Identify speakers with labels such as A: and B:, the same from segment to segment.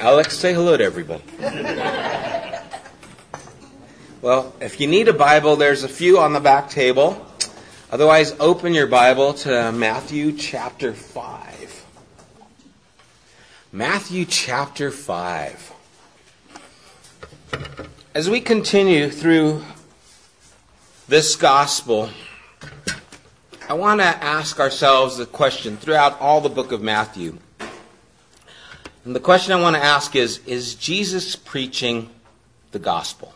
A: Alex, say hello to everybody. well, if you need a Bible, there's a few on the back table. Otherwise, open your Bible to Matthew chapter 5. Matthew chapter 5. As we continue through this gospel, I want to ask ourselves the question throughout all the book of Matthew and the question I want to ask is Is Jesus preaching the gospel?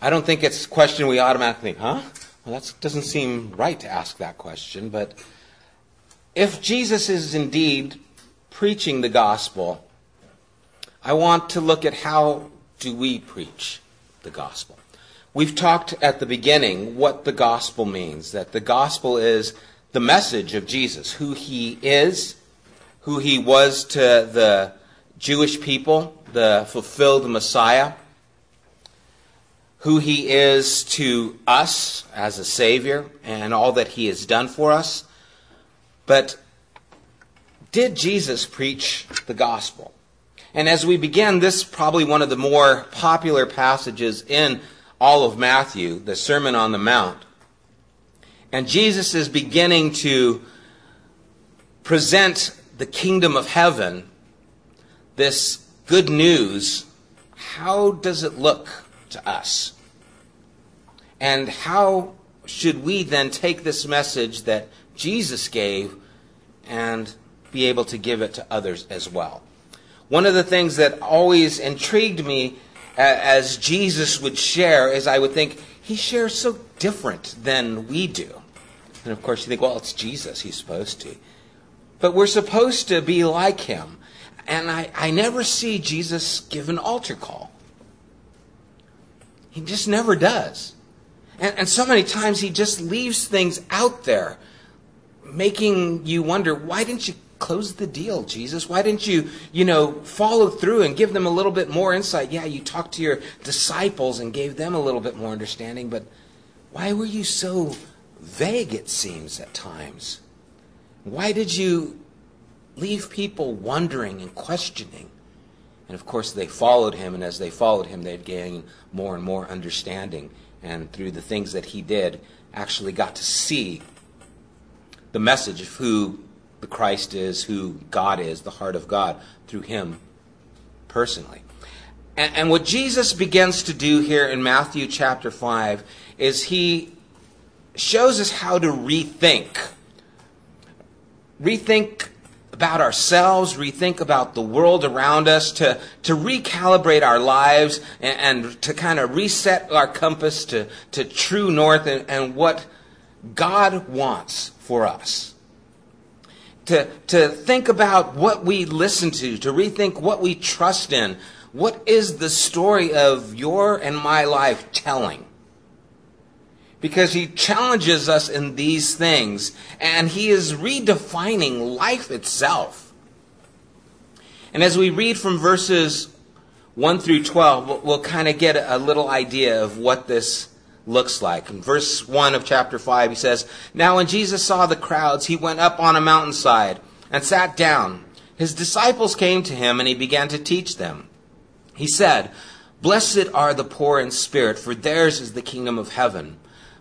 A: I don't think it's a question we automatically think, huh? Well, that doesn't seem right to ask that question, but if Jesus is indeed preaching the gospel, I want to look at how do we preach the gospel. We've talked at the beginning what the gospel means, that the gospel is the message of Jesus, who he is, who he was to the Jewish people, the fulfilled Messiah, who he is to us as a Savior, and all that he has done for us. But did Jesus preach the gospel? And as we begin, this is probably one of the more popular passages in all of Matthew, the Sermon on the Mount. And Jesus is beginning to present the kingdom of heaven, this good news, how does it look to us? And how should we then take this message that Jesus gave and be able to give it to others as well? One of the things that always intrigued me as Jesus would share is I would think, he shares so different than we do. And of course, you think, well, it's Jesus, he's supposed to. But we're supposed to be like him. And I, I never see Jesus give an altar call. He just never does. And, and so many times he just leaves things out there, making you wonder, why didn't you close the deal, Jesus? Why didn't you, you know, follow through and give them a little bit more insight? Yeah, you talked to your disciples and gave them a little bit more understanding, but why were you so vague, it seems, at times? Why did you leave people wondering and questioning? And of course, they followed him, and as they followed him, they'd gain more and more understanding. And through the things that he did, actually got to see the message of who the Christ is, who God is, the heart of God, through him personally. And, and what Jesus begins to do here in Matthew chapter 5 is he shows us how to rethink rethink about ourselves, rethink about the world around us, to, to recalibrate our lives and, and to kind of reset our compass to, to true north and, and what God wants for us. To, to think about what we listen to, to rethink what we trust in. What is the story of your and my life telling? Because he challenges us in these things and he is redefining life itself. And as we read from verses 1 through 12, we'll, kind of get a little idea of what this looks like. In verse 1 of chapter 5, he says, Now when Jesus saw the crowds, he went up on a mountainside and sat down. His disciples came to him and he began to teach them. He said, Blessed are the poor in spirit, for theirs is the kingdom of heaven.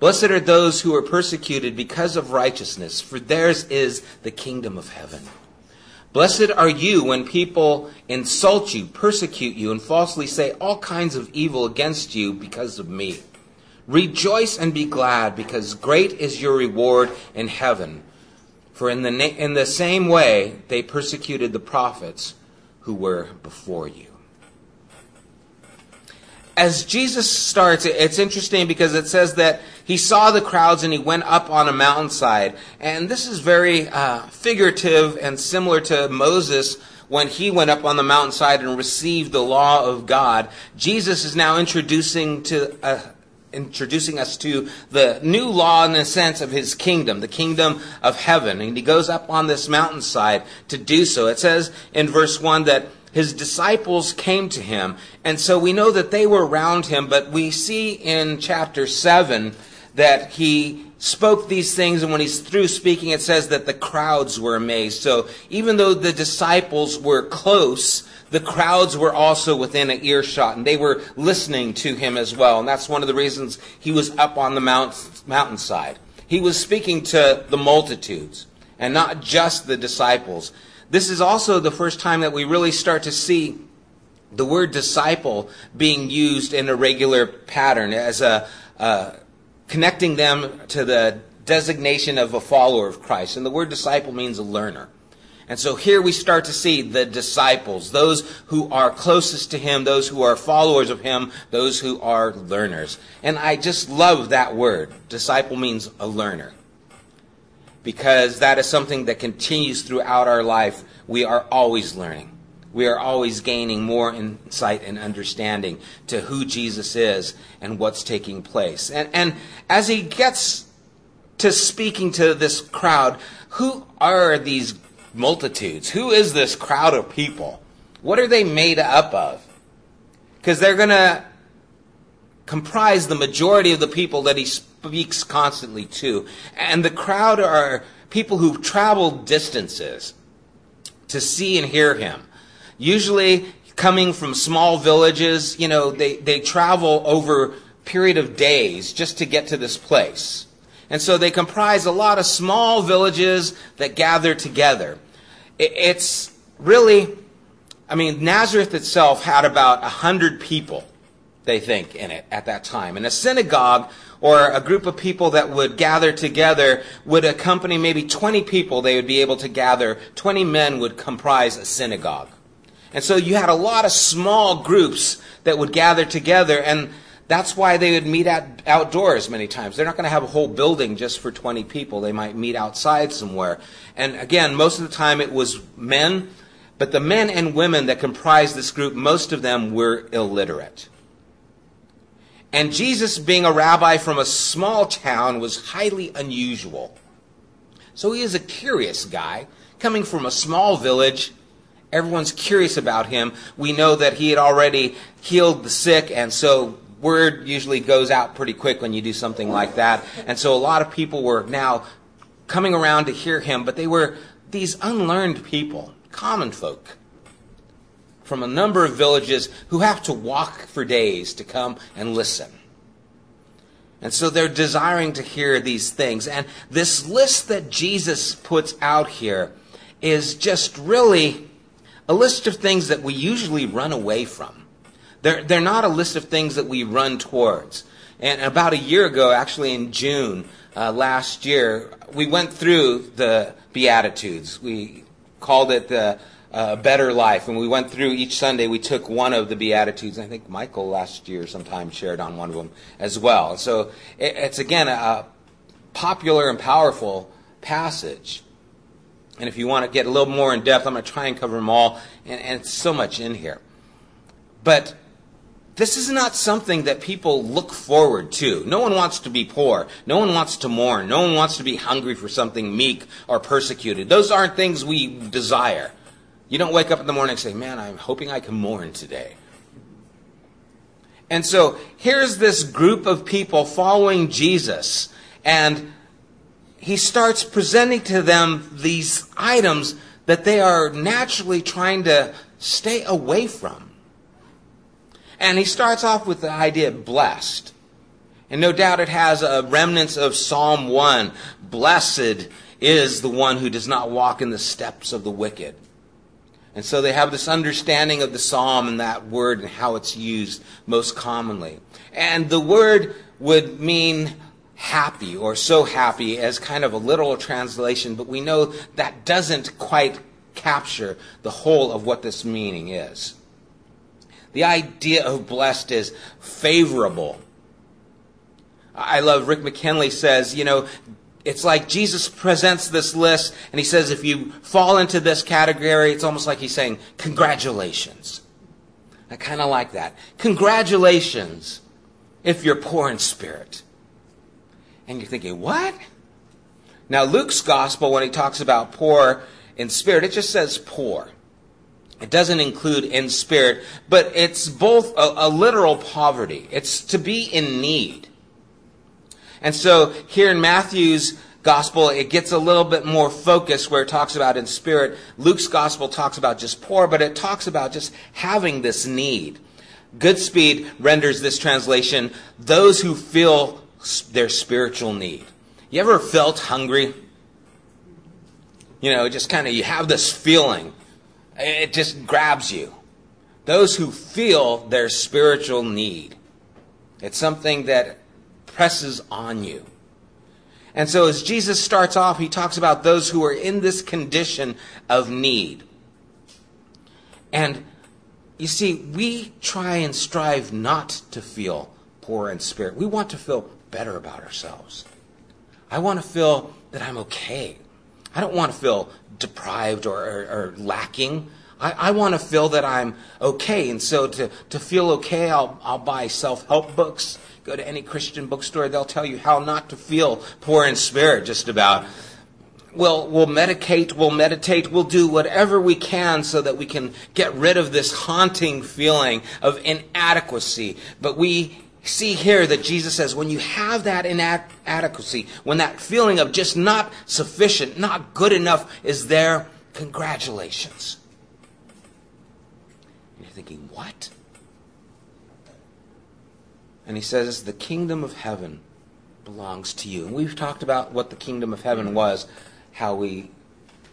A: Blessed are those who are persecuted because of righteousness, for theirs is the kingdom of heaven. Blessed are you when people insult you, persecute you, and falsely say all kinds of evil against you because of me. Rejoice and be glad, because great is your reward in heaven. For in the, na- in the same way they persecuted the prophets who were before you as Jesus starts, it's interesting because it says that he saw the crowds and he went up on a mountainside. And this is very uh, figurative and similar to Moses when he went up on the mountainside and received the law of God, Jesus is now introducing to uh, introducing us to the new law in the sense of his kingdom, the kingdom of heaven. And he goes up on this mountainside to do so. It says in verse 1 that his disciples came to him. And so we know that they were around him, but we see in chapter 7 that he spoke these things, and when he's through speaking, it says that the crowds were amazed. So even though the disciples were close, the crowds were also within an earshot, and they were listening to him as well. And that's one of the reasons he was up on the mount, mountainside. He was speaking to the multitudes, and not just the disciples. This is also the first time that we really start to see the word disciple being used in a regular pattern as a, uh, connecting them to the designation of a follower of Christ. And the word disciple means a learner. And so here we start to see the disciples, those who are closest to him, those who are followers of him, those who are learners. And I just love that word. Disciple means a learner because that is something that continues throughout our life. We are always learning. We are always gaining more insight and understanding to who Jesus is and what's taking place. And, and as he gets to speaking to this crowd, who are these multitudes? Who is this crowd of people? What are they made up of? Because they're going to comprise the majority of the people that he speaks constantly to. And the crowd are people who've traveled distances to see and hear him. Usually coming from small villages, you know, they, they travel over period of days just to get to this place. And so they comprise a lot of small villages that gather together. It's really, I mean, Nazareth itself had about a hundred people, they think, in it at that time. And a synagogue or a group of people that would gather together would accompany maybe 20 people they would be able to gather. 20 men would comprise a synagogue. And so you had a lot of small groups that would gather together, and that's why they would meet out, outdoors many times. They're not going to have a whole building just for 20 people. They might meet outside somewhere. And again, most of the time it was men, but the men and women that comprised this group, most of them were illiterate. And Jesus, being a rabbi from a small town, was highly unusual. So he is a curious guy, coming from a small village. Everyone's curious about him. We know that he had already healed the sick, and so word usually goes out pretty quick when you do something like that. And so a lot of people were now coming around to hear him, but they were these unlearned people, common folk from a number of villages who have to walk for days to come and listen. And so they're desiring to hear these things. And this list that Jesus puts out here is just really a list of things that we usually run away from. They're, they're not a list of things that we run towards. And about a year ago, actually in June uh, last year, we went through the Beatitudes. We called it the a better life. And we went through each Sunday, we took one of the Beatitudes. I think Michael last year sometime shared on one of them as well. So it's again a popular and powerful passage. And if you want to get a little more in depth, I'm going to try and cover them all. And, and it's so much in here. But this is not something that people look forward to. No one wants to be poor. No one wants to mourn. No one wants to be hungry for something meek or persecuted. Those aren't things we desire. You don't wake up in the morning and say, Man, I'm hoping I can mourn today. And so here's this group of people following Jesus, and he starts presenting to them these items that they are naturally trying to stay away from. And he starts off with the idea blessed. And no doubt it has a remnants of Psalm 1. Blessed is the one who does not walk in the steps of the wicked. And so they have this understanding of the psalm and that word and how it's used most commonly. And the word would mean happy or so happy as kind of a literal translation, but we know that doesn't quite capture the whole of what this meaning is. The idea of blessed is favorable. I love Rick McKinley says, you know, it's like Jesus presents this list and he says, if you fall into this category, it's almost like he's saying, congratulations. I kind of like that. Congratulations if you're poor in spirit. And you're thinking, what? Now, Luke's gospel, when he talks about poor in spirit, it just says poor. It doesn't include in spirit, but it's both a, a literal poverty. It's to be in need. And so here in Matthew's gospel, it gets a little bit more focused where it talks about in spirit. Luke's gospel talks about just poor, but it talks about just having this need. Goodspeed renders this translation, those who feel their spiritual need. You ever felt hungry? You know, just kind of, you have this feeling. It just grabs you. Those who feel their spiritual need. It's something that presses on you. And so as Jesus starts off, he talks about those who are in this condition of need. And you see, we try and strive not to feel poor in spirit. We want to feel better about ourselves. I want to feel that I'm okay. I don't want to feel deprived or, or, or lacking. I, I, want to feel that I'm okay. And so to, to feel okay, I'll, I'll buy self help books. Go to any Christian bookstore, they'll tell you how not to feel poor in spirit, just about. We'll, we'll medicate, we'll meditate, we'll do whatever we can so that we can get rid of this haunting feeling of inadequacy. But we see here that Jesus says when you have that inadequacy, when that feeling of just not sufficient, not good enough is there, congratulations. And you're thinking, what? And he says, the kingdom of heaven belongs to you. And we've talked about what the kingdom of heaven was, how we,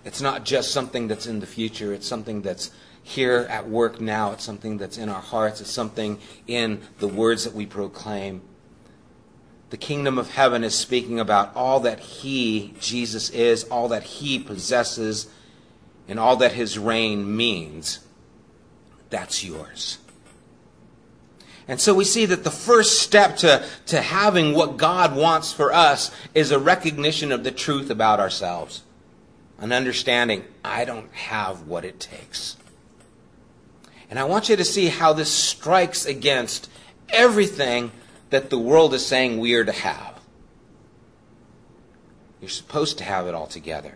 A: it's not just something that's in the future, it's something that's here at work now. It's something that's in our hearts. It's something in the words that we proclaim. The kingdom of heaven is speaking about all that He, Jesus, is, all that He possesses, and all that His reign means. That's yours. And so we see that the first step to, to having what God wants for us is a recognition of the truth about ourselves. An understanding, I don't have what it takes. And I want you to see how this strikes against everything that the world is saying we are to have. You're supposed to have it all together.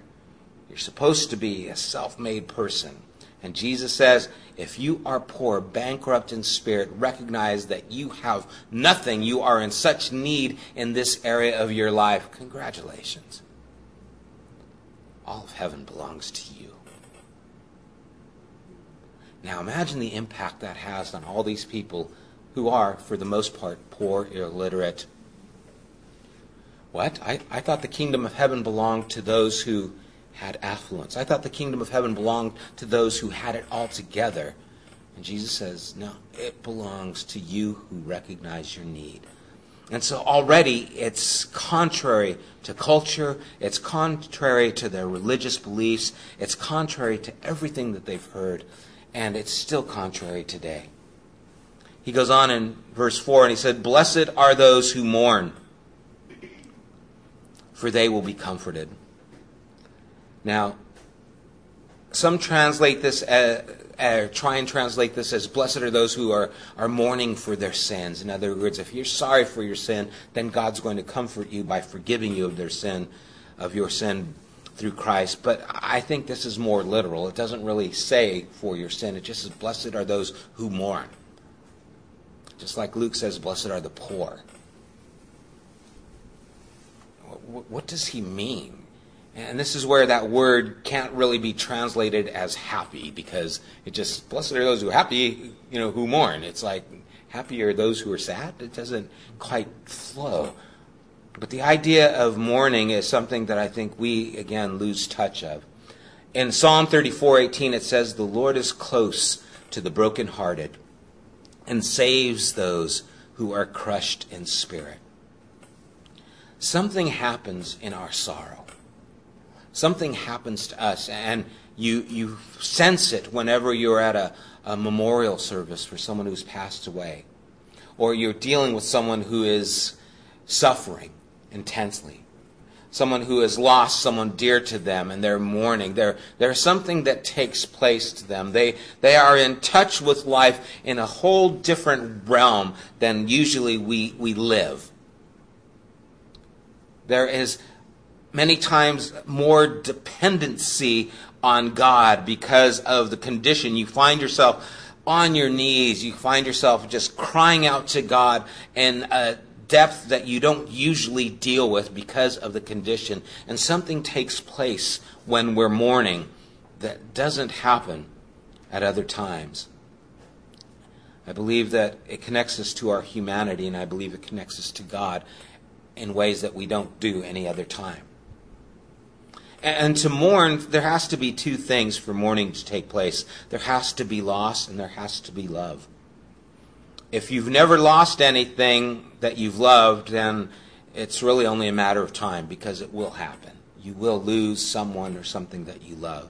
A: You're supposed to be a self made person. And Jesus says, if you are poor, bankrupt in spirit, recognize that you have nothing. You are in such need in this area of your life. Congratulations. All of heaven belongs to you. Now imagine the impact that has on all these people who are, for the most part, poor, illiterate. What? I, I thought the kingdom of heaven belonged to those who had affluence. I thought the kingdom of heaven belonged to those who had it all together. And Jesus says, no, it belongs to you who recognize your need. And so already it's contrary to culture, it's contrary to their religious beliefs, it's contrary to everything that they've heard and it's still contrary today. He goes on in verse 4 and he said, Blessed are those who mourn, for they will be comforted. Now, some translate this, as, uh, try and translate this as blessed are those who are, are mourning for their sins. In other words, if you're sorry for your sin, then God's going to comfort you by forgiving you of their sin, of your sin through Christ. But I think this is more literal. It doesn't really say for your sin. It just says, blessed are those who mourn. Just like Luke says, blessed are the poor. What does he mean? And this is where that word can't really be translated as happy because it just, blessed are those who are happy, you know, who mourn. It's like, happy are those who are sad. It doesn't quite flow. But the idea of mourning is something that I think we, again, lose touch of. In Psalm 34:18 it says, The Lord is close to the brokenhearted and saves those who are crushed in spirit. Something happens in our sorrow. Something happens to us, and you, you sense it whenever you're at a, a memorial service for someone who's passed away, or you're dealing with someone who is suffering intensely. someone who has lost someone dear to them and they're mourning. There, there's something that takes place to them. They, they are in touch with life in a whole different realm than usually we, we live. There is many times more dependency on God because of the condition. You find yourself on your knees. You find yourself just crying out to God in a depth that you don't usually deal with because of the condition. And something takes place when we're mourning that doesn't happen at other times. I believe that it connects us to our humanity, and I believe it connects us to God in ways that we don't do any other time. And to mourn, there has to be two things for mourning to take place there has to be loss, and there has to be love. If you've never lost anything that you've loved, then it's really only a matter of time because it will happen. You will lose someone or something that you love.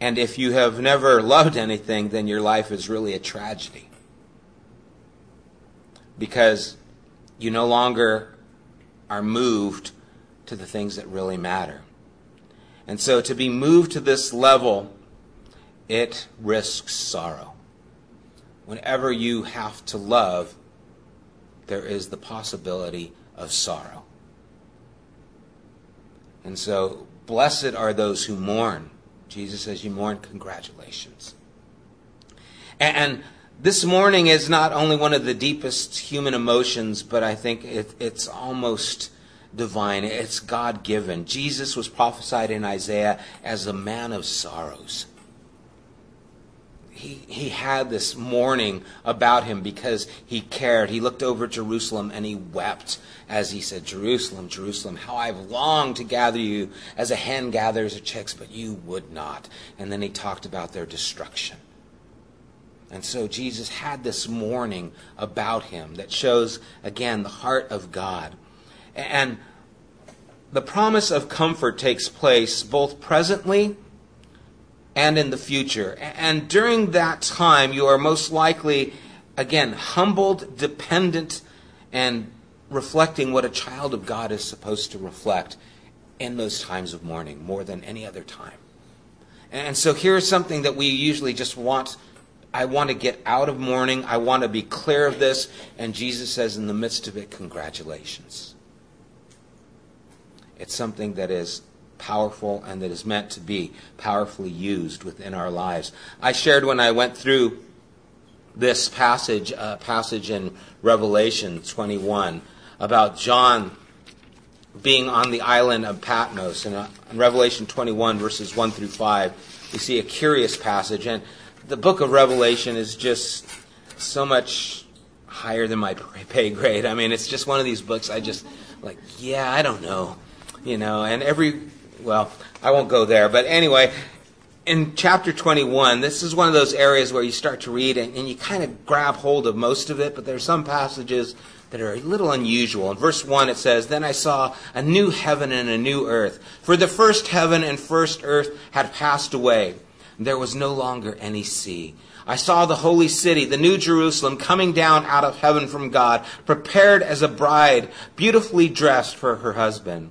A: And if you have never loved anything, then your life is really a tragedy. Because you no longer are moved to the things that really matter. And so to be moved to this level, it risks sorrow. Whenever you have to love, there is the possibility of sorrow. And so, blessed are those who mourn. Jesus says, You mourn, congratulations. And, this mourning is not only one of the deepest human emotions, but I think it, it's almost divine. It's God given. Jesus was prophesied in Isaiah as a man of sorrows. He, he had this mourning about him because he cared. He looked over Jerusalem and he wept as he said, Jerusalem, Jerusalem, how I've longed to gather you as a hen gathers her chicks, but you would not. And then he talked about their destruction. And so Jesus had this mourning about him that shows, again, the heart of God. And the promise of comfort takes place both presently and in the future. And during that time, you are most likely, again, humbled, dependent, and reflecting what a child of God is supposed to reflect in those times of mourning more than any other time. And so here's something that we usually just want. I want to get out of mourning. I want to be clear of this. And Jesus says, in the midst of it, congratulations. It's something that is powerful and that is meant to be powerfully used within our lives. I shared when I went through this passage, uh, passage in Revelation 21 about John being on the island of Patmos. And uh, in Revelation 21, verses 1 through 5, we see a curious passage. And the book of Revelation is just so much higher than my pay grade. I mean, it's just one of these books I just, like, yeah, I don't know. You know, and every well, I won't go there. But anyway, in chapter 21, this is one of those areas where you start to read and, and you kind of grab hold of most of it, but there are some passages that are a little unusual. In verse 1, it says, Then I saw a new heaven and a new earth. For the first heaven and first earth had passed away. There was no longer any sea. I saw the holy city, the new Jerusalem, coming down out of heaven from God, prepared as a bride, beautifully dressed for her husband.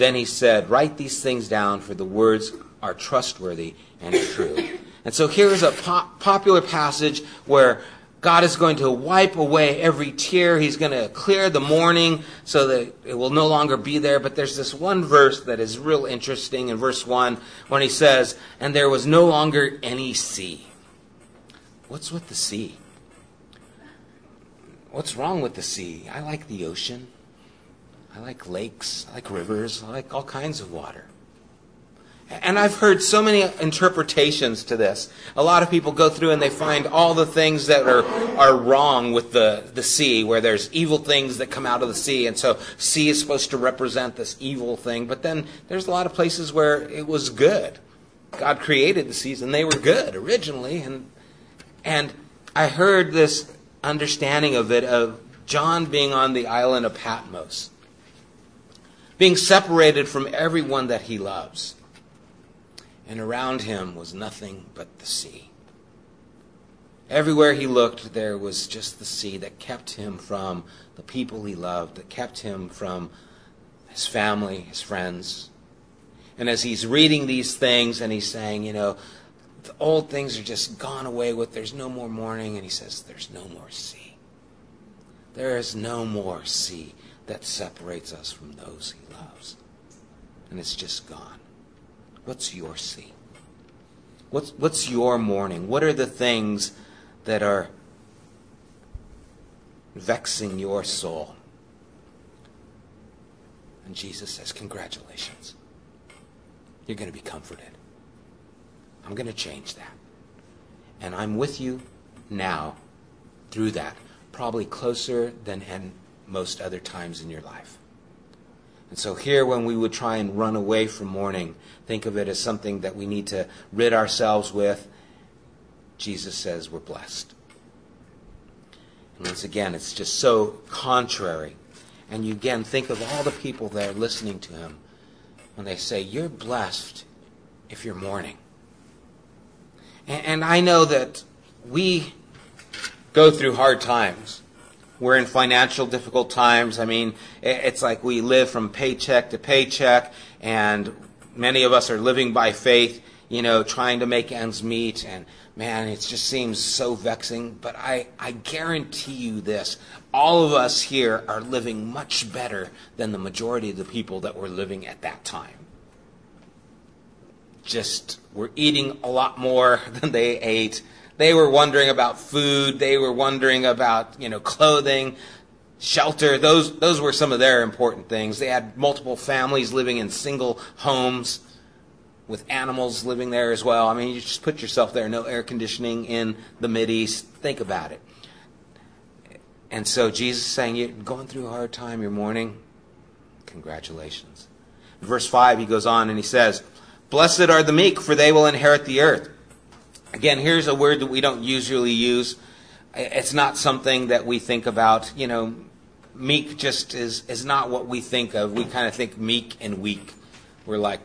A: Then he said, Write these things down, for the words are trustworthy and true. And so here's a popular passage where God is going to wipe away every tear. He's going to clear the mourning so that it will no longer be there. But there's this one verse that is real interesting in verse 1 when he says, And there was no longer any sea. What's with the sea? What's wrong with the sea? I like the ocean. I like lakes, I like rivers, I like all kinds of water. And I've heard so many interpretations to this. A lot of people go through and they find all the things that are, are wrong with the, the sea, where there's evil things that come out of the sea. And so sea is supposed to represent this evil thing. But then there's a lot of places where it was good. God created the seas and they were good originally. And, and I heard this understanding of it of John being on the island of Patmos, being separated from everyone that he loves and around him was nothing but the sea. Everywhere he looked, there was just the sea that kept him from the people he loved, that kept him from his family, his friends. And as he's reading these things and he's saying, you know, the old things are just gone away with, there's no more mourning, and he says, there's no more sea. There is no more sea that separates us from those he loves. And it's just gone. What's your sea? What's, what's your mourning? What are the things that are vexing your soul? And Jesus says, Congratulations. You're going to be comforted. I'm going to change that. And I'm with you now through that, probably closer than most other times in your life. And so here, when we would try and run away from mourning, think of it as something that we need to rid ourselves with. Jesus says we're blessed. And once again, it's just so contrary. And you again think of all the people there listening to him when they say, You're blessed if you're mourning. And, and I know that we go through hard times. We're in financial difficult times. I mean, it's like we live from paycheck to paycheck, and many of us are living by faith, you know, trying to make ends meet. And man, it just seems so vexing. But I, I guarantee you this all of us here are living much better than the majority of the people that were living at that time. Just, we're eating a lot more than they ate they were wondering about food. They were wondering about, you know, clothing, shelter. Those, those were some of their important things. They had multiple families living in single homes with animals living there as well. I mean, you just put yourself there. No air conditioning in the East. Think about it. And so Jesus is saying, You're going through a hard time, you're mourning. Congratulations. Verse 5, he goes on and he says, Blessed are the meek, for they will inherit the earth. Again, here's a word that we don't usually use. It's not something that we think about. You know, meek just is, is not what we think of. We kind of think meek and weak. We're like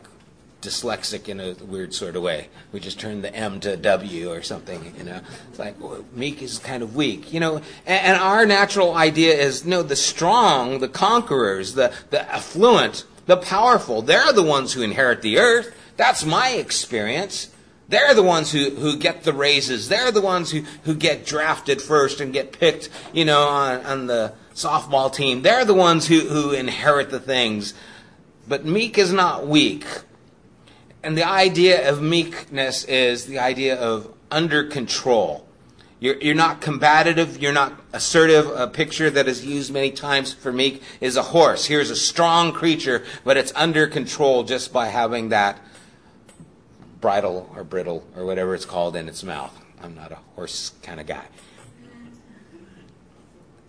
A: dyslexic in a weird sort of way. We just turn the M to W or something, you know. It's like, well, meek is kind of weak, you know. And, and, our natural idea is, no, the strong, the conquerors, the, the affluent, the powerful, they're the ones who inherit the earth. That's my experience. They're the ones who, who get the raises. They're the ones who, who get drafted first and get picked, you know, on, on the softball team. They're the ones who, who inherit the things. But meek is not weak. And the idea of meekness is the idea of under control. You're, you're not combative. You're not assertive. A picture that is used many times for meek is a horse. Here's a strong creature, but it's under control just by having that bridle or brittle or whatever it's called in its mouth. I'm not a horse kind of guy.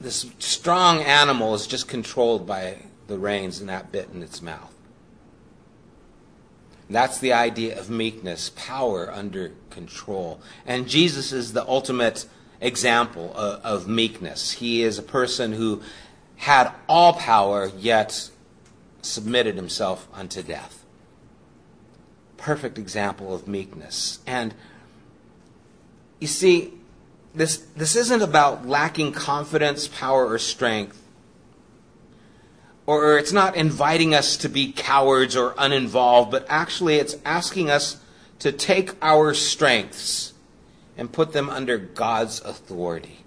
A: This strong animal is just controlled by the reins and that bit in its mouth. That's the idea of meekness, power under control. And Jesus is the ultimate example of, of, meekness. He is a person who had all power, yet submitted himself unto death perfect example of meekness. And you see, this, this isn't about lacking confidence, power, or strength. Or it's not inviting us to be cowards or uninvolved, but actually it's asking us to take our strengths and put them under God's authority.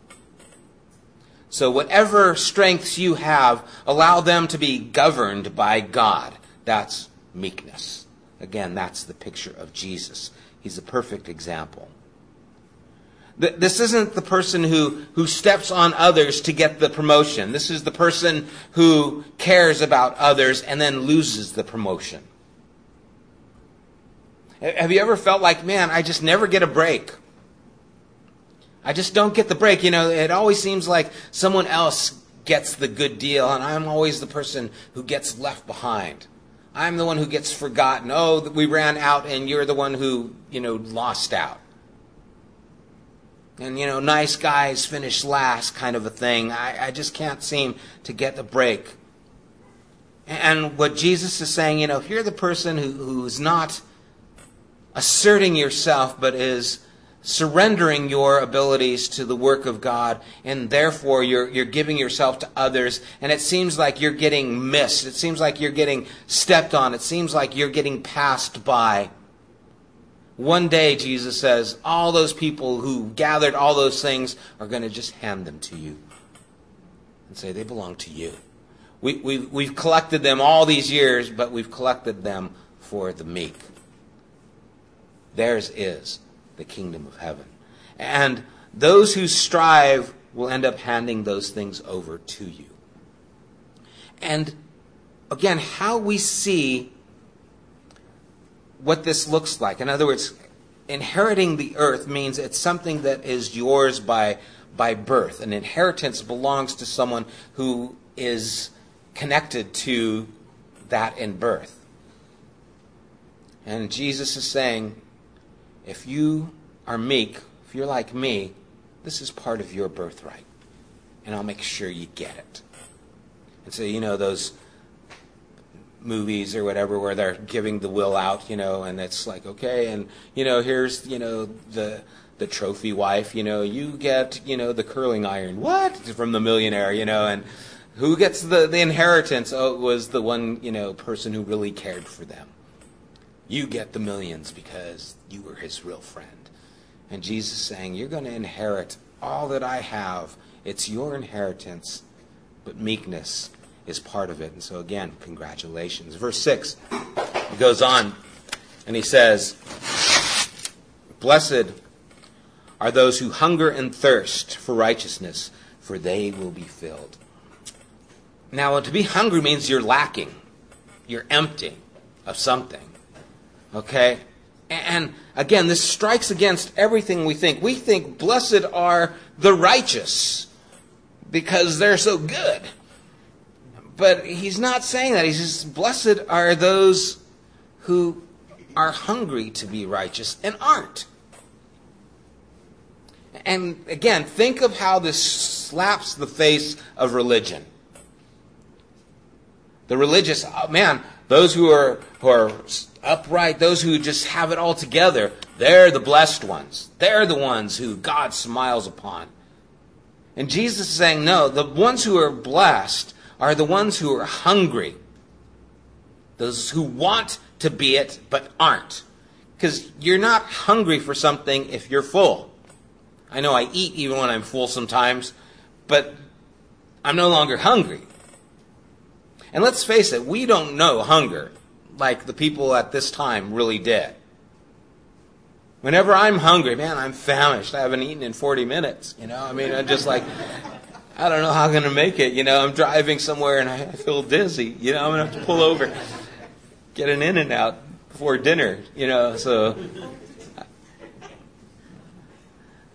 A: So, whatever strengths you have, allow them to be governed by God. That's meekness. Again, that's the picture of Jesus. He's a perfect example. This isn't the person who, who steps on others to get the promotion. This is the person who cares about others and then loses the promotion. Have you ever felt like, man, I just never get a break? I just don't get the break. You know, it always seems like someone else gets the good deal, and I'm always the person who gets left behind. I'm the one who gets forgotten. Oh, we ran out, and you're the one who, you know, lost out. And, you know, nice guys finish last kind of a thing. I, I just can't seem to get the break. And what Jesus is saying, you know, you're the person who, who's not asserting yourself, but is surrendering your abilities to the work of God, and therefore you're, you're giving yourself to others, and it seems like you're getting missed. It seems like you're getting stepped on. It seems like you're getting passed by. One day, Jesus says, all those people who gathered all those things are going to just hand them to you and say, they belong to you. We, we, we've collected them all these years, but we've collected them for the meek. Theirs is the kingdom of heaven. And those who strive will end up handing those things over to you. And again, how we see what this looks like. In other words, inheriting the earth means it's something that is yours by, by birth. An inheritance belongs to someone who is connected to that in birth. And Jesus is saying, if you are meek, if you're like me, this is part of your birthright. And I'll make sure you get it. And so, you know, those movies or whatever where they're giving the will out, you know, and it's like, okay, and you know, here's, you know, the the trophy wife, you know, you get, you know, the curling iron. What? From the millionaire, you know, and who gets the, the inheritance? Oh, it was the one, you know, person who really cared for them. You get the millions because you were his real friend. And Jesus saying, You're going to inherit all that I have. It's your inheritance, but meekness is part of it. And so, again, congratulations. Verse 6 he goes on and he says, Blessed are those who hunger and thirst for righteousness, for they will be filled. Now, to be hungry means you're lacking, you're empty of something. Okay? And again, this strikes against everything we think. We think blessed are the righteous because they're so good. But he's not saying that. He says, Blessed are those who are hungry to be righteous and aren't. And again, think of how this slaps the face of religion. The religious, oh man, those who are, who are upright, those who just have it all together, they're the blessed ones. They're the ones who God smiles upon. And Jesus is saying, no, the ones who are blessed are the ones who are hungry. Those who want to be it but aren't. Because you're not hungry for something if you're full. I know I eat even when I'm full sometimes, but I'm no longer hungry. And let's face it, we don't know hunger like the people at this time really did. Whenever I'm hungry, man, I'm famished. I haven't eaten in 40 minutes. You know, I mean, I'm just like, I don't know how I'm going to make it. You know, I'm driving somewhere and I feel dizzy. You know, I'm going to have to pull over, get an in and out before dinner. You know, so.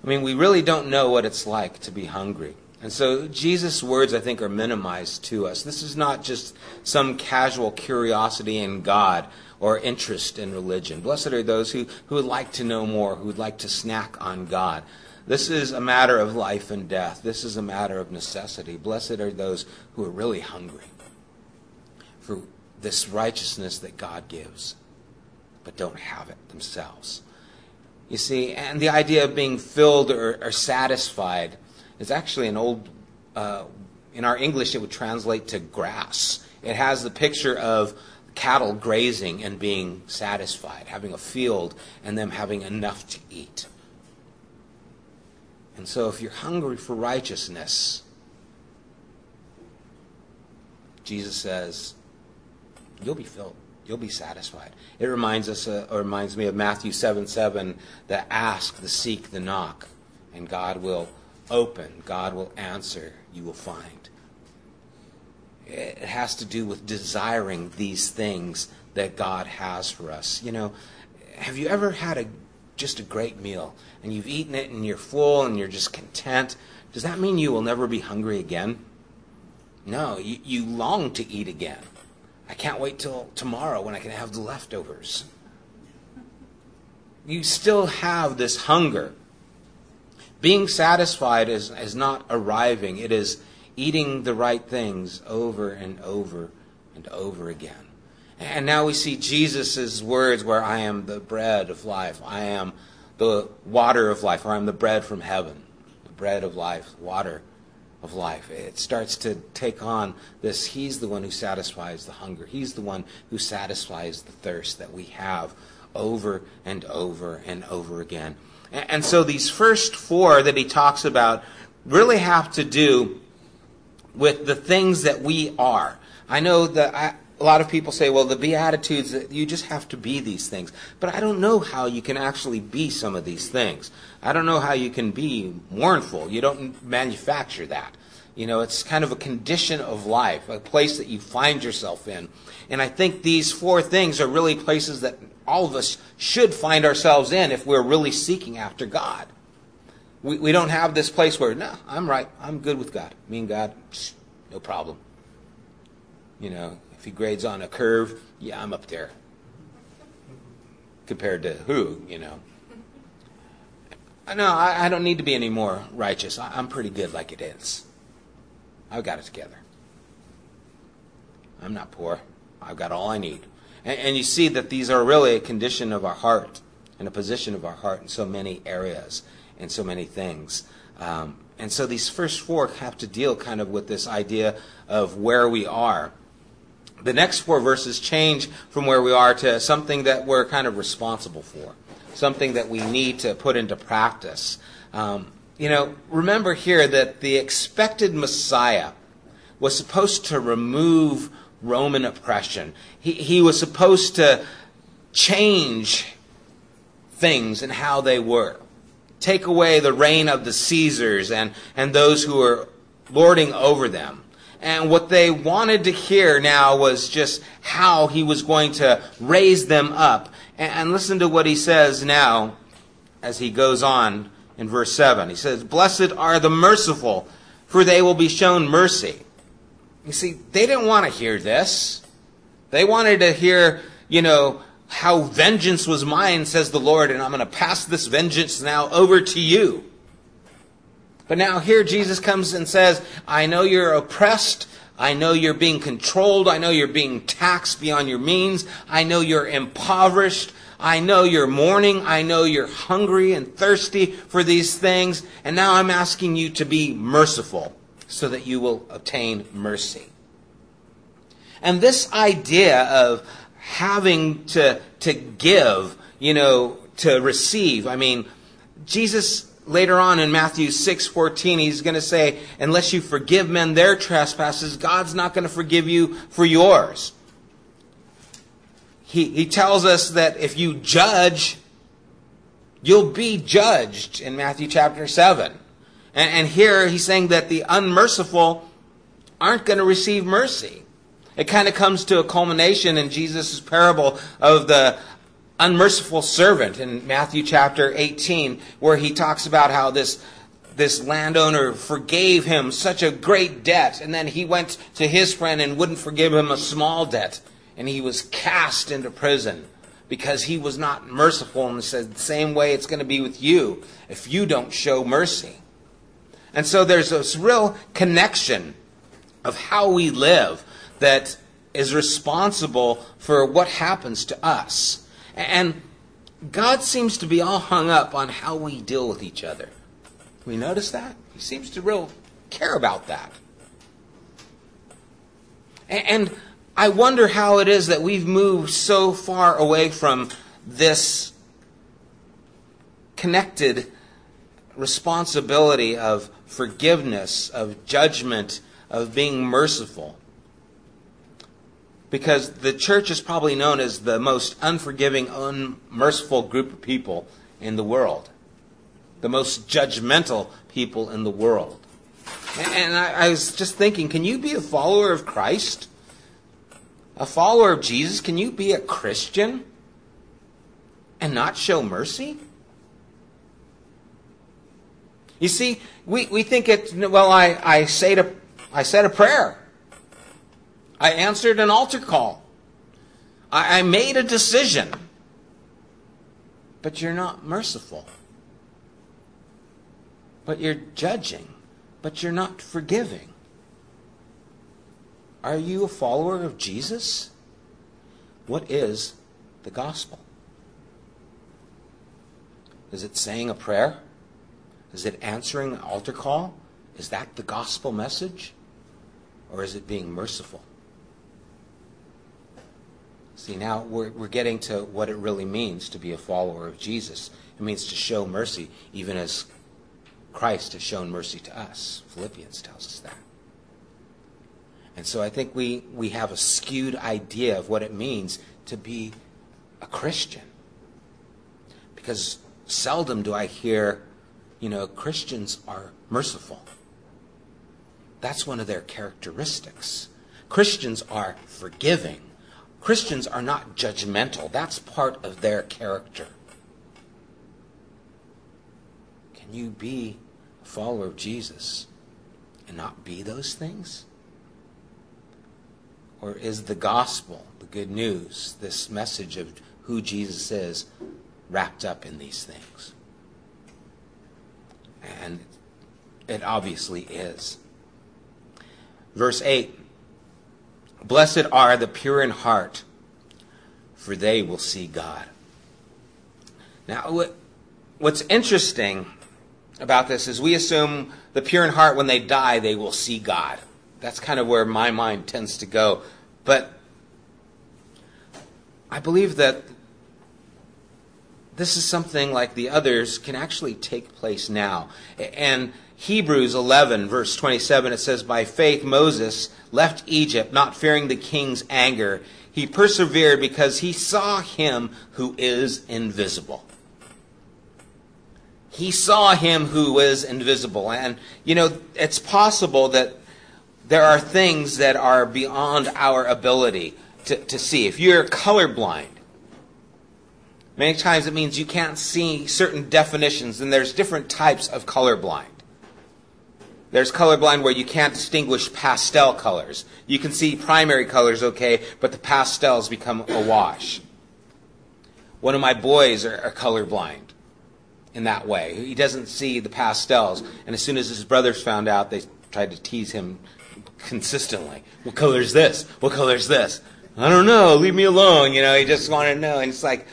A: I mean, we really don't know what it's like to be hungry. And so Jesus' words, I think, are minimized to us. This is not just some casual curiosity in God or interest in religion. Blessed are those who, who would like to know more, who would like to snack on God. This is a matter of life and death. This is a matter of necessity. Blessed are those who are really hungry for this righteousness that God gives, but don't have it themselves. You see, and the idea of being filled or, or satisfied is actually an old, uh, in our English, it would translate to grass. It has the picture of cattle grazing and being satisfied, having a field, and them having enough to eat. And so, if you're hungry for righteousness, Jesus says, you'll be filled. You'll be satisfied. It reminds us, uh, or reminds me of Matthew 7 7, the ask, the seek, the knock, and God will open. God will answer. You will find. It has to do with desiring these things that God has for us. You know, have you ever had a just a great meal and you've eaten it and you're full and you're just content? Does that mean you will never be hungry again? No, you, you long to eat again. I can't wait till tomorrow when I can have the leftovers. You still have this hunger. Being satisfied is, is not arriving, it is eating the right things over and over and over again. And now we see Jesus' words where I am the bread of life, I am the water of life, or I'm the bread from heaven, the bread of life, water of life. It starts to take on this He's the one who satisfies the hunger, He's the one who satisfies the thirst that we have over and over and over again. And so these first four that he talks about really have to do with the things that we are. I know that I, a lot of people say, well, the Beatitudes, you just have to be these things. But I don't know how you can actually be some of these things. I don't know how you can be mournful. You don't manufacture that. You know, it's kind of a condition of life, a place that you find yourself in. And I think these four things are really places that all of us should find ourselves in if we're really seeking after God. We, we don't have this place where, no, I'm right. I'm good with God. Me and God, no problem. You know, if he grades on a curve, yeah, I'm up there. Compared to who, you know. No, I, I don't need to be any more righteous. I, I'm pretty good like it is. I've got it together. I'm not poor. I've got all I need. And, and you see that these are really a condition of our heart and a position of our heart in so many areas and so many things. Um, and so these first four have to deal kind of with this idea of where we are. The next four verses change from where we are to something that we're kind of responsible for, something that we need to put into practice. Um, you know, remember here that the expected Messiah was supposed to remove Roman oppression. He, he was supposed to change things and how they were. Take away the reign of the Caesars and, and those who were lording over them. And what they wanted to hear now was just how he was going to raise them up. And, and listen to what he says now as he goes on in verse 7. He says, Blessed are the merciful, for they will be shown mercy. You see, they didn't want to hear this. They wanted to hear, you know, how vengeance was mine, says the Lord, and I'm going to pass this vengeance now over to you. But now here Jesus comes and says, I know you're oppressed. I know you're being controlled. I know you're being taxed beyond your means. I know you're impoverished. I know you're mourning. I know you're hungry and thirsty for these things. And now I'm asking you to be merciful so that you will obtain mercy. And this idea of having to, to give, you know, to receive, I mean, Jesus later on in Matthew 6:14 he's going to say unless you forgive men their trespasses God's not going to forgive you for yours. He he tells us that if you judge you'll be judged in Matthew chapter 7. And, and here he's saying that the unmerciful aren't going to receive mercy. It kind of comes to a culmination in Jesus' parable of the unmerciful servant in Matthew chapter 18, where he talks about how this, this landowner forgave him such a great debt, and then he went to his friend and wouldn't forgive him a small debt, and he was cast into prison because he was not merciful, and said the same way it's going to be with you if you don't show mercy. And so there's this real connection of how we live that is responsible for what happens to us. And God seems to be all hung up on how we deal with each other. We notice that? He seems to real care about that. And I wonder how it is that we've moved so far away from this connected responsibility of forgiveness, of judgment, of being merciful. Because the church is probably known as the most unforgiving, unmerciful group of people in the world, the most judgmental people in the world. And I, was just thinking, can you be a follower of Christ? A follower of Jesus? Can you be a Christian? and not show mercy? You see, we, we think it, well, I, I, say to, I said a prayer. I answered an altar call. I, I made a decision. But you're not merciful. But you're judging. But you're not forgiving. Are you a follower of Jesus? What is the gospel? Is it saying a prayer? Is it answering an altar call? Is that the gospel message? Or is it being merciful? See, now we're, we're getting to what it really means to be a follower of Jesus. It means to show mercy, even as Christ has shown mercy to us. Philippians tells us that. And so I think we, we have a skewed idea of what it means to be a Christian. Because seldom do I hear, you know, Christians are merciful. That's one of their characteristics. Christians are forgiving. Christians are not judgmental. That's part of their character. Can you be a follower of Jesus and not be those things? Or is the gospel, the good news, this message of who Jesus is, wrapped up in these things? And it obviously is. Verse 8 Blessed are the pure in heart, for they will see God. Now, what's interesting about this is we assume the pure in heart, when they die, they will see God. That's kind of where my mind tends to go. But I believe that this is something like the others can actually take place now. And Hebrews 11, verse 27, it says, By faith Moses left Egypt, not fearing the king's anger. He persevered because he saw him who is invisible. He saw him who is invisible. And, you know, it's possible that there are things that are beyond our ability to, to see. If you're colorblind, many times it means you can't see certain definitions, and there's different types of colorblind. There's colorblind where you can't distinguish pastel colors. You can see primary colors okay, but the pastels become a wash. One of my boys are, are colorblind in that way. He doesn't see the pastels, and as soon as his brothers found out, they tried to tease him consistently. What color is this? What color is this? I don't know. Leave me alone. You know, he just wanted to know. And it's like,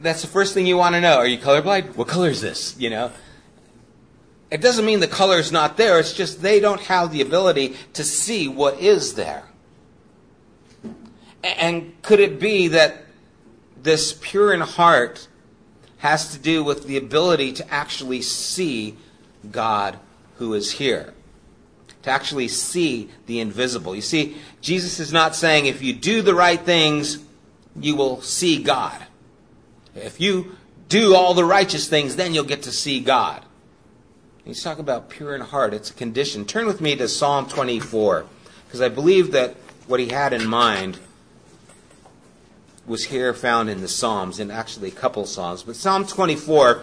A: that's the first thing you want to know. Are you colorblind? What color is this? You know? It doesn't mean the color is not there. It's just they don't have the ability to see what is there. And could it be that this pure in heart has to do with the ability to actually see God who is here? to actually see the invisible. You see, Jesus is not saying if you do the right things, you will see God. If you do all the righteous things, then you'll get to see God. He's talking about pure in heart. It's a condition. Turn with me to Psalm 24, because I believe that what he had in mind was here found in the Psalms, in actually a couple Psalms. But Psalm 24,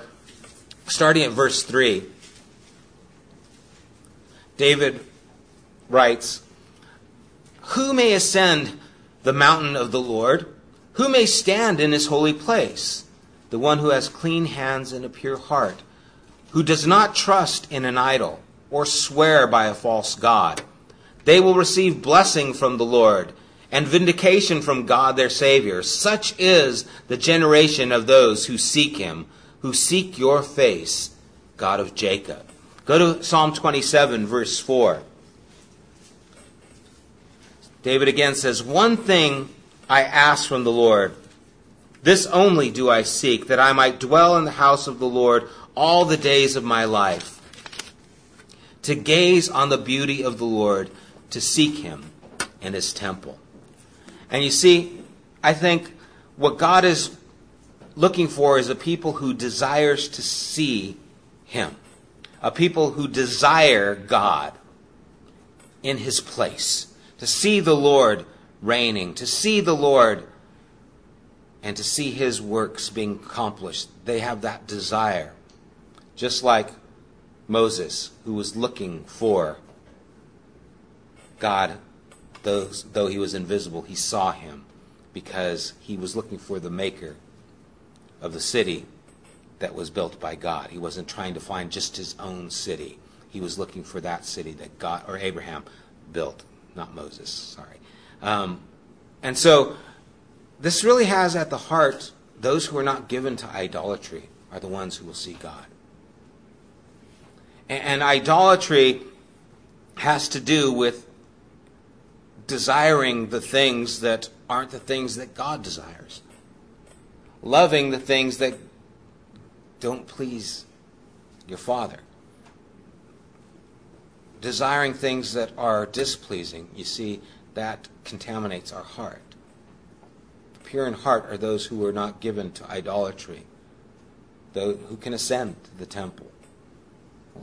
A: starting at verse 3. David writes, Who may ascend the mountain of the Lord? Who may stand in his holy place? The one who has clean hands and a pure heart, who does not trust in an idol or swear by a false God. They will receive blessing from the Lord and vindication from God their Savior. Such is the generation of those who seek him, who seek your face, God of Jacob. Go to Psalm 27, verse 4. David again says, One thing I ask from the Lord, this only do I seek, that I might dwell in the house of the Lord all the days of my life, to gaze on the beauty of the Lord, to seek him in his temple. And you see, I think what God is looking for is a people who desires to see him a people who desire God in his place, to see the Lord reigning, to see the Lord and to see his works being accomplished. They have that desire. Just like Moses, who was looking for God, though, though he was invisible, he saw him because he was looking for the maker of the city that was built by God. He wasn't trying to find just his own city. He was looking for that city that God or Abraham built, not Moses. Sorry. Um, and so this really has at the heart those who are not given to idolatry are the ones who will see God. And, and idolatry has to do with desiring the things that aren't the things that God desires, loving the things that don't please your Father, desiring things that are displeasing. You see, that contaminates our heart. Pure in heart are those who are not given to idolatry, those who can ascend the temple,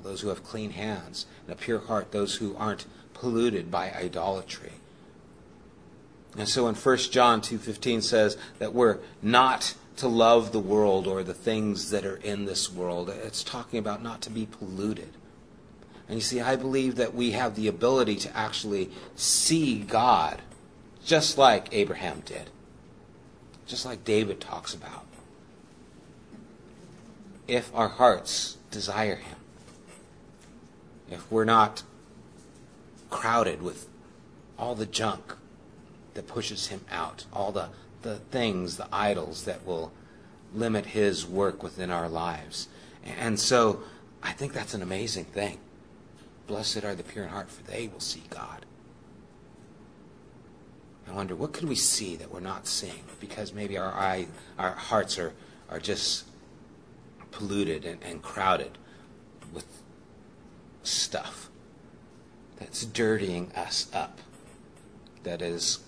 A: those who have clean hands, and a pure heart, those who aren't polluted by idolatry. And so in 1 John 2:15 says that we're not to love the world or the things that are in this world. It's talking about not to be polluted. And you see, I believe that we have the ability to actually see God just like Abraham did, just like David talks about. If our hearts desire Him, if we're not crowded with all the junk that pushes him out, all the, the things, the idols that will limit his work within our lives. And so I think that's an amazing thing. Blessed are the pure in heart, for they will see God. I wonder, what could we see that we're not seeing? Because maybe our eye, our hearts are, are just polluted and, and crowded with stuff that's dirtying us up, that is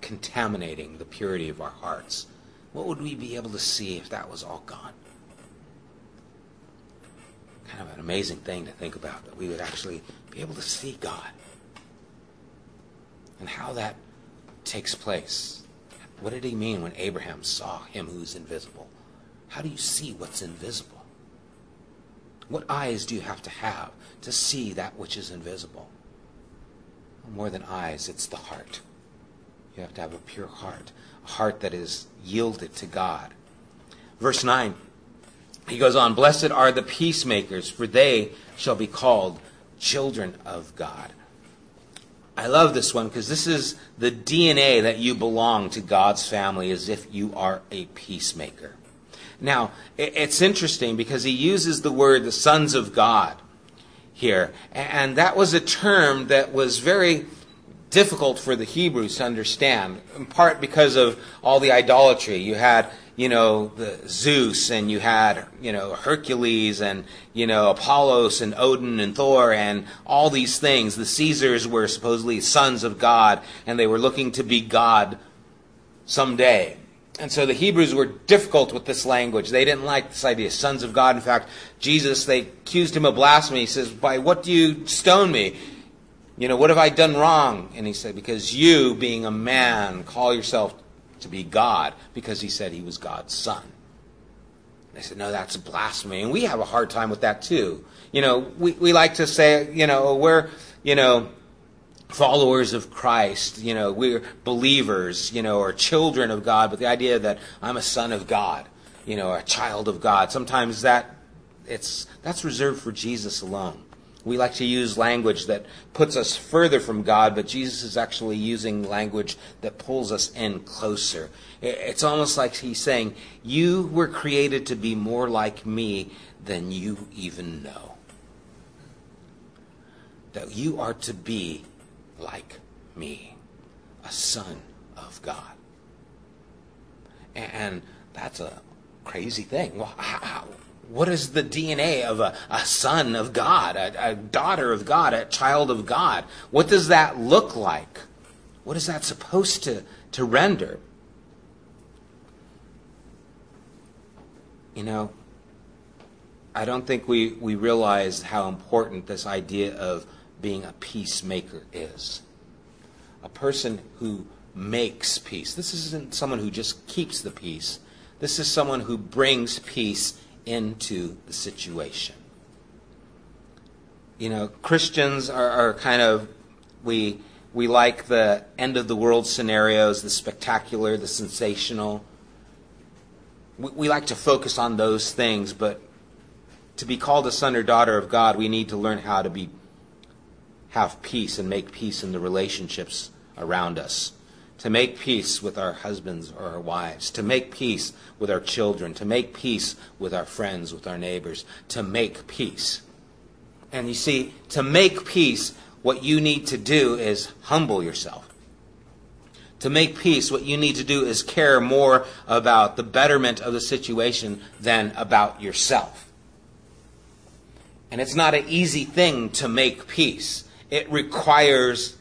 A: contaminating the purity of our hearts. What would we be able to see if that was all gone? Kind of an amazing thing to think about that we would actually be able to see God and how that takes place. What did he mean when Abraham saw him who's invisible? How do you see what's invisible? What eyes do you have to have to see that which is invisible? More than eyes, it's the heart. You have to have a pure heart, a heart that is yielded to God. Verse 9, he goes on Blessed are the peacemakers, for they shall be called children of God. I love this one because this is the DNA that you belong to God's family as if you are a peacemaker. Now, it's interesting because he uses the word the sons of God here. And that was a term that was very difficult for the Hebrews to understand, in part because of all the idolatry. You had, you know, the Zeus and you had, you know, Hercules and, you know, Apollos and Odin and Thor and all these things. The Caesars were supposedly sons of God and they were looking to be God someday. And so the Hebrews were difficult with this language. They didn't like this idea, sons of God. In fact, Jesus, they accused him of blasphemy. He says, By what do you stone me? You know, what have I done wrong? And he said, Because you, being a man, call yourself to be God, because he said he was God's son. They said, No, that's blasphemy. And we have a hard time with that too. You know, we, we like to say, you know, we're, you know, followers of Christ, you know, we're believers, you know, or children of God, but the idea that I'm a son of God, you know, a child of God, sometimes that it's that's reserved for Jesus alone. We like to use language that puts us further from God, but Jesus is actually using language that pulls us in closer. It's almost like he's saying, You were created to be more like me than you even know. That you are to be like me, a son of God. And that's a crazy thing. Well, how, what is the DNA of a, a son of God, a, a daughter of God, a child of God? What does that look like? What is that supposed to, to render? You know, I don't think we, we realize how important this idea of being a peacemaker is. A person who makes peace. This isn't someone who just keeps the peace. This is someone who brings peace into the situation. You know, Christians are, are kind of, we, we like the end of the world scenarios, the spectacular, the sensational. We, we like to focus on those things, but to be called a son or daughter of God, we need to learn how to be have peace and make peace in the relationships around us. To make peace with our husbands or our wives, to make peace with our children, to make peace with our friends, with our neighbors, to make peace. And you see, to make peace, what you need to do is humble yourself. To make peace, what you need to do is care more about the betterment of the situation than about yourself. And it's not an easy thing to make peace. It requires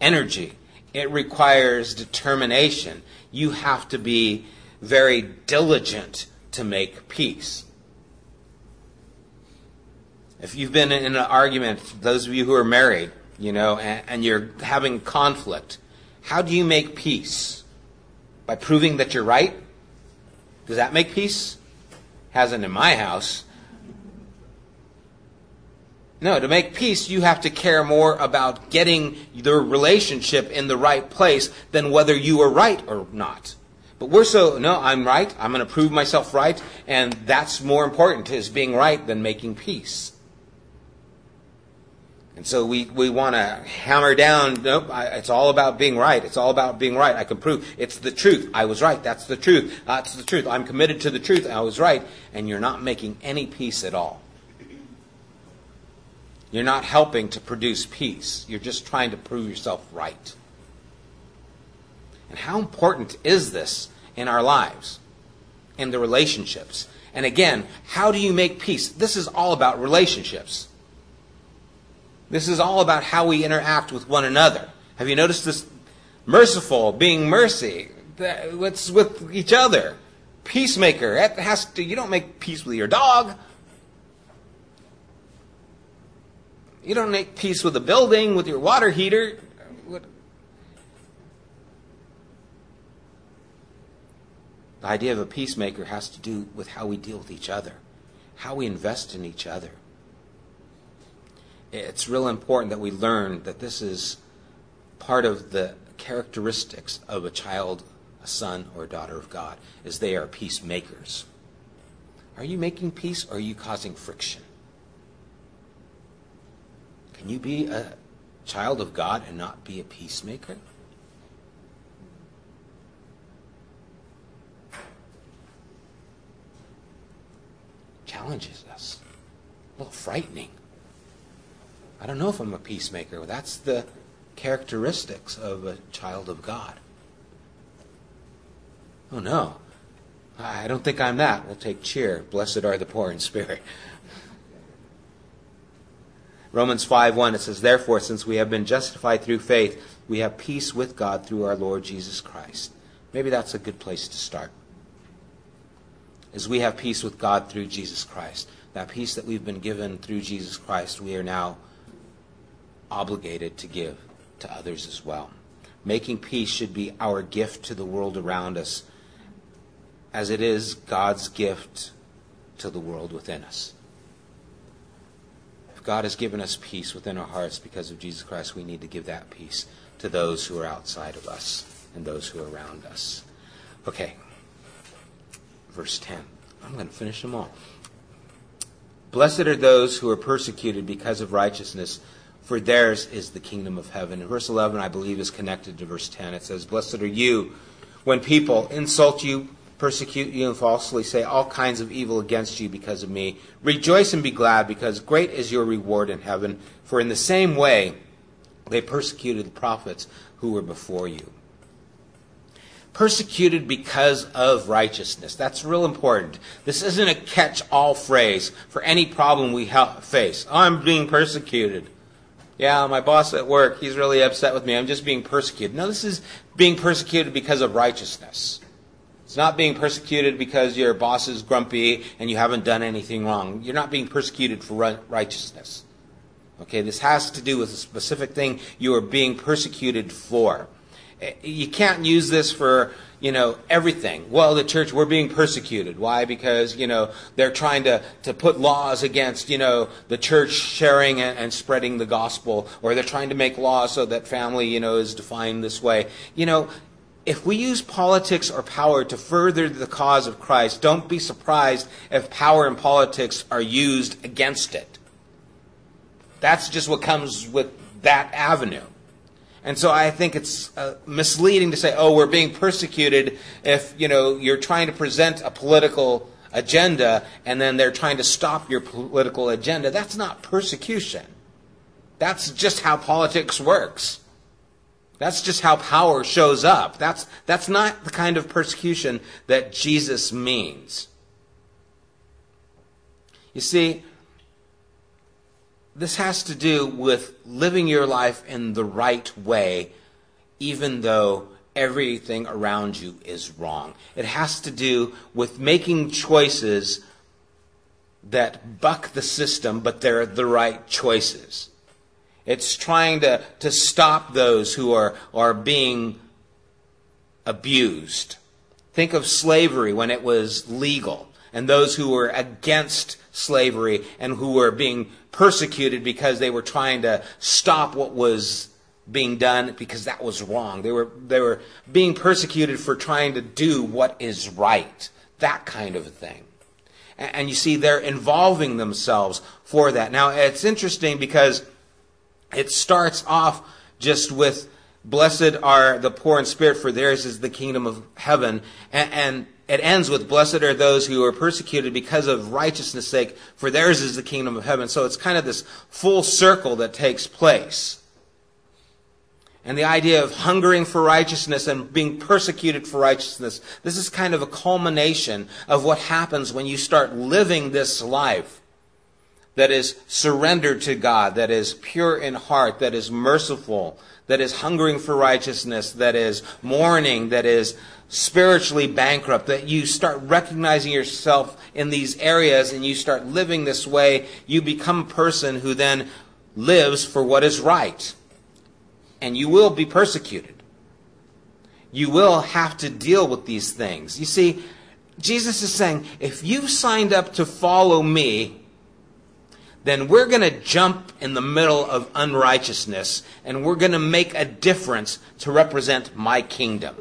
A: energy. It requires determination. You have to be very diligent to make peace. If you've been in an argument, those of you who are married, you know, and, and you're having conflict, how do you make peace? By proving that you're right? Does that make peace? Hasn't in my house. No, to make peace, you have to care more about getting the relationship in the right place than whether you are right or not. But we're so, no, I'm right. I'm going to prove myself right. And that's more important is being right than making peace. And so we, we want to hammer down, nope, I, it's all about being right. It's all about being right. I can prove it's the truth. I was right. That's the truth. That's the truth. I'm committed to the truth. I was right. And you're not making any peace at all. You're not helping to produce peace. You're just trying to prove yourself right. And how important is this in our lives, in the relationships? And again, how do you make peace? This is all about relationships. This is all about how we interact with one another. Have you noticed this? Merciful, being mercy. What's with each other? Peacemaker. It has to, you don't make peace with your dog. You don't make peace with a building, with your water heater. The idea of a peacemaker has to do with how we deal with each other, how we invest in each other. It's real important that we learn that this is part of the characteristics of a child, a son, or a daughter of God, is they are peacemakers. Are you making peace or are you causing friction? Can you be a child of God and not be a peacemaker? Challenges us. A little frightening. I don't know if I'm a peacemaker. That's the characteristics of a child of God. Oh no. I don't think I'm that. We'll take cheer. Blessed are the poor in spirit. Romans 5 1, it says, Therefore, since we have been justified through faith, we have peace with God through our Lord Jesus Christ. Maybe that's a good place to start. As we have peace with God through Jesus Christ. That peace that we've been given through Jesus Christ, we are now obligated to give to others as well. Making peace should be our gift to the world around us, as it is God's gift to the world within us. God has given us peace within our hearts because of Jesus Christ, we need to give that peace to those who are outside of us and those who are around us. Okay. Verse 10. I'm going to finish them all. Blessed are those who are persecuted because of righteousness, for theirs is the kingdom of heaven. And verse 11, I believe, is connected to verse 10. It says, Blessed are you when people insult you, persecute you and falsely say all kinds of evil against you because of me. Rejoice and be glad, because great is your reward in heaven. For in the same way they persecuted the prophets who were before you. Persecuted because of righteousness. That's real important. This isn't a catch all phrase for any problem we face. Oh, I'm being persecuted. Yeah, my boss at work, he's really upset with me. I'm just being persecuted. No, this is being persecuted because of righteousness. It's not being persecuted because your boss is grumpy and you haven't done anything wrong. You're not being persecuted for righteousness. Okay, this has to do with a specific thing you are being persecuted for. Eh, you can't use this for, you know, everything. Well, the church, we're being persecuted. Why? Because, you know, they're trying to, to put laws against, you know, the church sharing and, and spreading the gospel, or they're trying to make laws so that family, you know, is defined this way. You know, if we use politics or power to further the cause of Christ, don't be surprised if power and politics are used against it. That's just what comes with that avenue. And so I think it's uh, misleading to say, oh, we're being persecuted if, you know, you're trying to present a political agenda and then they're trying to stop your political agenda. That's not persecution. That's just how politics works. That's just how power shows up. That's, that's not the kind of persecution that Jesus means. You see, this has to do with living your life in the right way, even though everything around you is wrong. It has to do with making choices that buck the system, but they're the right choices. It's trying to, to stop those who are, are being abused. Think of slavery when it was legal, and those who were against slavery and who were being persecuted because they were trying to stop what was being done because that was wrong. They were, they were being persecuted for trying to do what is right. That kind of a thing. And, and you see, they're involving themselves for that. Now, it's interesting because it starts off just with blessed are the poor in spirit for theirs is the kingdom of heaven. And, and, it ends with blessed are those who are persecuted because of righteousness sake for theirs is the kingdom of heaven. So it's kind of this full circle that takes place. And the idea of hungering for righteousness and being persecuted for righteousness this is kind of a culmination of what happens when you start living this life that is surrendered to God, that is pure in heart, that is merciful, that is hungering for righteousness, that is mourning, that is spiritually bankrupt, that you start recognizing yourself in these areas and you start living this way, you become a person who then lives for what is right. And you will be persecuted. You will have to deal with these things. You see, Jesus is saying, if you've signed up to follow me, then we're going to jump in the middle of unrighteousness and we're going to make a difference to represent my kingdom.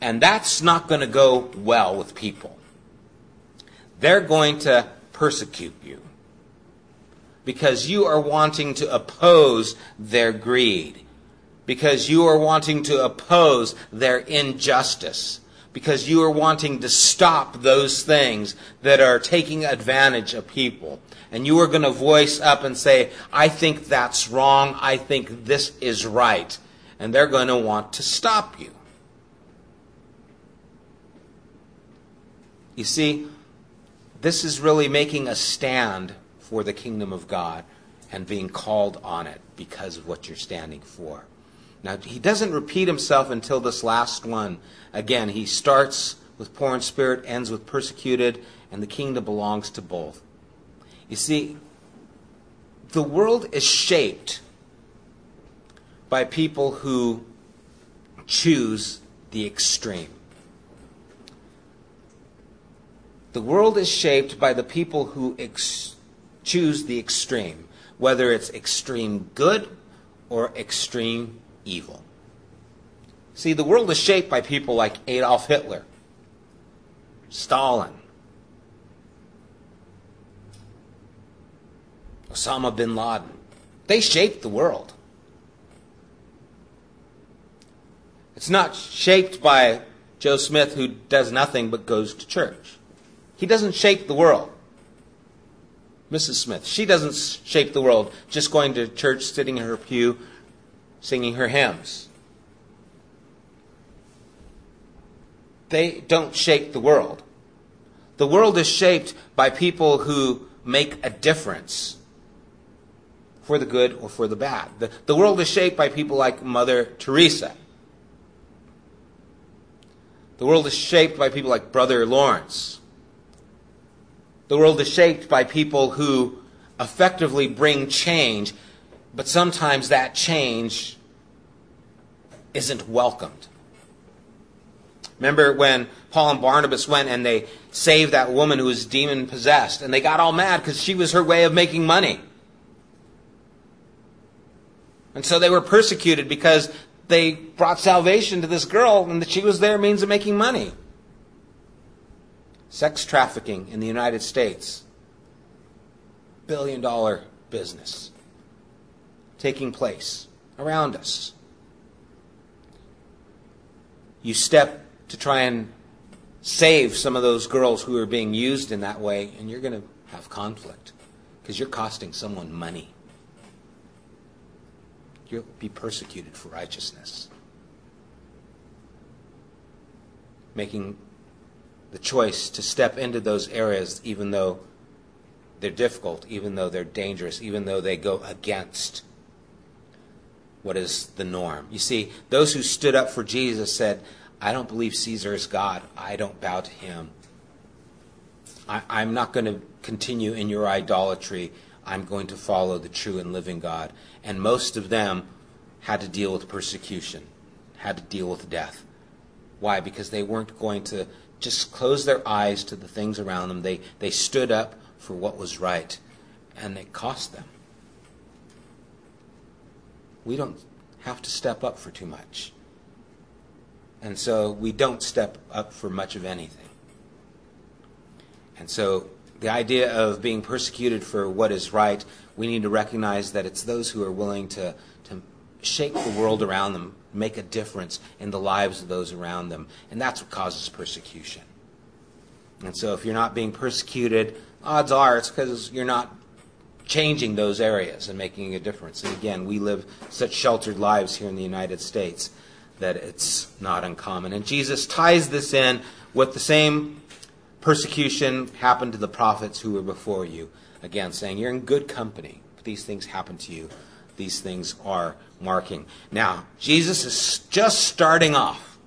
A: And that's not going to go well with people. They're going to persecute you because you are wanting to oppose their greed, because you are wanting to oppose their injustice because you are wanting to stop those things that are taking advantage of people. And you are going to voice up and say, I think that's wrong. I think this is right. And they're going to want to stop you. You see, this is really making a stand for the kingdom of God and being called on it because of what you're standing for. Now, he doesn't repeat himself until this last one. Again, he starts with poor in spirit, ends with persecuted, and the kingdom belongs to both. You see, the world is shaped by people who choose the extreme. The world is shaped by the people who ex- choose the extreme, whether it's extreme good or extreme evil. See, the world is shaped by people like Adolf Hitler, Stalin, Osama bin Laden. They shaped the world. It's not shaped by Joe Smith, who does nothing but goes to church. He doesn't shape the world. Mrs. Smith, she doesn't shape the world just going to church, sitting in her pew, singing her hymns. They don't shape the world. The world is shaped by people who make a difference for the good or for the bad. The, the world is shaped by people like Mother Teresa. The world is shaped by people like Brother Lawrence. The world is shaped by people who effectively bring change but sometimes that change isn't welcomed. Remember when Paul and Barnabas went and they saved that woman who was demon possessed, and they got all mad because she was her way of making money. And so they were persecuted because they brought salvation to this girl and that she was their means of making money. Sex trafficking in the United States, billion dollar business taking place around us. You step to try and save some of those girls who are being used in that way, and you're going to have conflict because you're costing someone money. You'll be persecuted for righteousness. Making the choice to step into those areas, even though they're difficult, even though they're dangerous, even though they go against what is the norm. You see, those who stood up for Jesus said, I don't believe Caesar is God. I don't bow to him. I, am not going to continue in your idolatry. I'm going to follow the true and living God. And most of them had to deal with persecution, had to deal with death. Why? Because they weren't going to just close their eyes to the things around them. They, they stood up for what was right, and it cost them. We don't have to step up for too much. And so we don't step up for much of anything. And so the idea of being persecuted for what is right, we need to recognize that it's those who are willing to, to shake the world around them, make a difference in the lives of those around them. And that's what causes persecution. And so if you're not being persecuted, odds are it's because you're not changing those areas and making a difference. And again, we live such sheltered lives here in the United States that it's not uncommon. And Jesus ties this in with the same persecution happened to the prophets who were before you. Again, saying you're in good company. But These things happen to you. These things are marking. Now, Jesus is just starting off.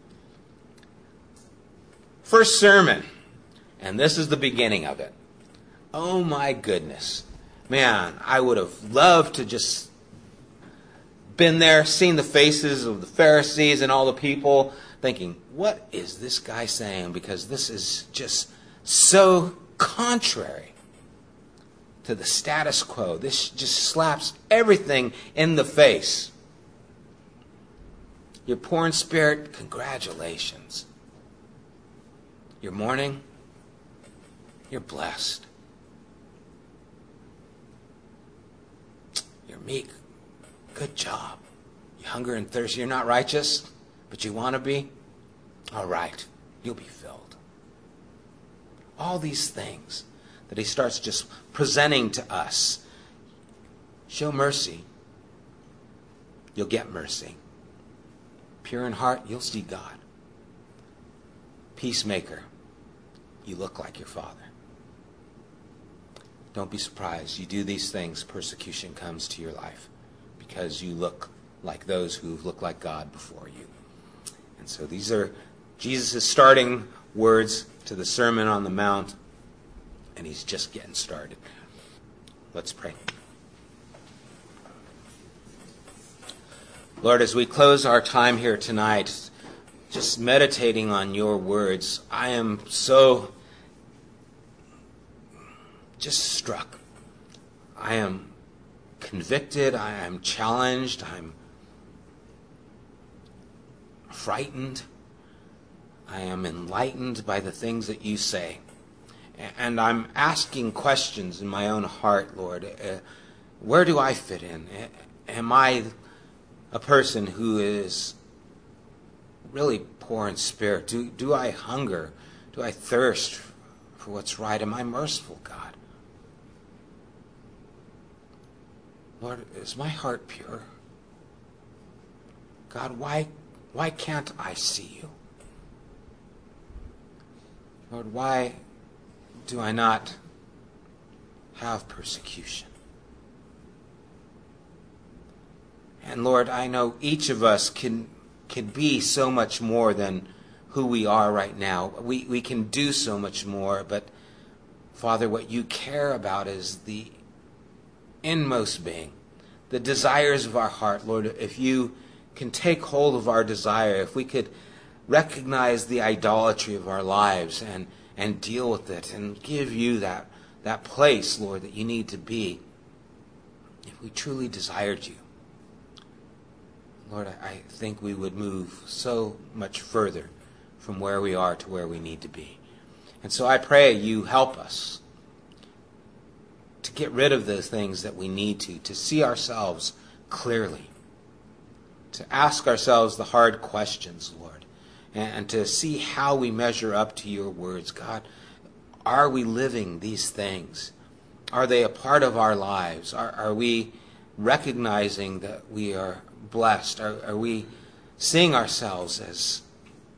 A: First sermon. And this is the beginning of it. Oh my goodness. Man, I would have loved to just been there, seen the faces of the Pharisees and all the people, thinking, what is this guy saying? Because this is just so contrary to the status quo. This just slaps everything in the face. You're poor in spirit, congratulations. You're mourning, you're blessed. You're meek, Good job. You hunger and thirst. You're not righteous, but you want to be? All right. You'll be filled. All these things that he starts just presenting to us. Show mercy. You'll get mercy. Pure in heart, you'll see God. Peacemaker, you look like your Father. Don't be surprised. You do these things, persecution comes to your life because you look like those who've looked like God before you. And so these are Jesus' is starting words to the Sermon on the Mount, and he's just getting started. Let's pray. Lord, as we close our time here tonight, just meditating on your words, I am so just struck. I am convicted, I am challenged, I'm frightened, I am enlightened by the things that you say. And I'm asking questions in my own heart, Lord. Uh, where do I fit in? Am I a person who is really poor in spirit? Do, do I hunger? Do I thirst for what's right? Am I merciful, God? Lord, is my heart pure? God, why, why can't I see you? Lord, why do I not have persecution? And Lord, I know each of us can, can be so much more than who we are right now. We, we can do so much more, but Father, what you care about is the inmost being, the desires of our heart, Lord, if you can take hold of our desire, if we could recognize the idolatry of our lives and, and deal with it and give you that, that place, Lord, that you need to be, if we truly desired you, Lord, I think we would move so much further from where we are to where we need to be. And so I pray you help us to get rid of those things that we need to, to see ourselves clearly, to ask ourselves the hard questions, Lord, and to see how we measure up to your words. God, are we living these things? Are they a part of our lives? Are, are we recognizing that we are blessed? Are, are we seeing ourselves as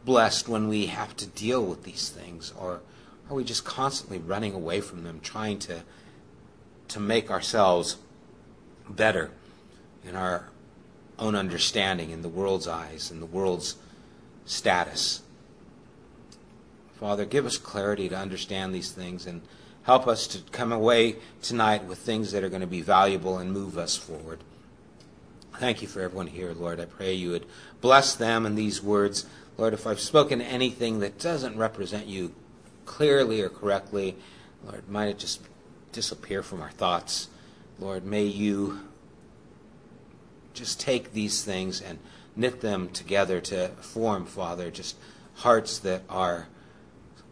A: blessed when we have to deal with these things? Or are we just constantly running away from them, trying to, to make ourselves better in our own understanding, in the world's eyes, in the world's status? Father, give us clarity to understand these things and help us to come away tonight with things that are going to be valuable and move us forward. Thank you for everyone here, Lord. I pray you would bless them in these words. Lord, if I've spoken anything that doesn't represent you clearly or correctly, Lord, might it just disappear from our thoughts. Lord, may you just take these things and knit them together to form, Father, just hearts that are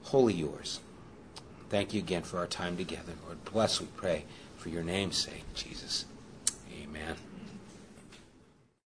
A: wholly yours. Thank you again for our time together, Lord. Bless, we pray, for your name's sake, Jesus.